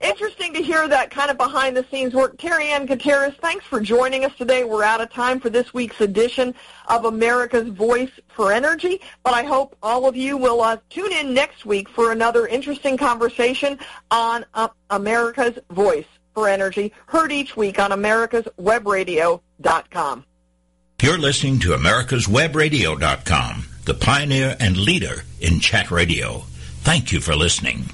interesting to hear that kind of behind the scenes work. Terry Ann Gutierrez, thanks for joining us today. We're out of time for this week's edition of America's Voice for Energy, but I hope all of you will uh, tune in next week for another interesting conversation on uh, America's Voice for Energy, heard each week on americaswebradio.com. You're listening to americaswebradio.com, the pioneer and leader in chat radio. Thank you for listening.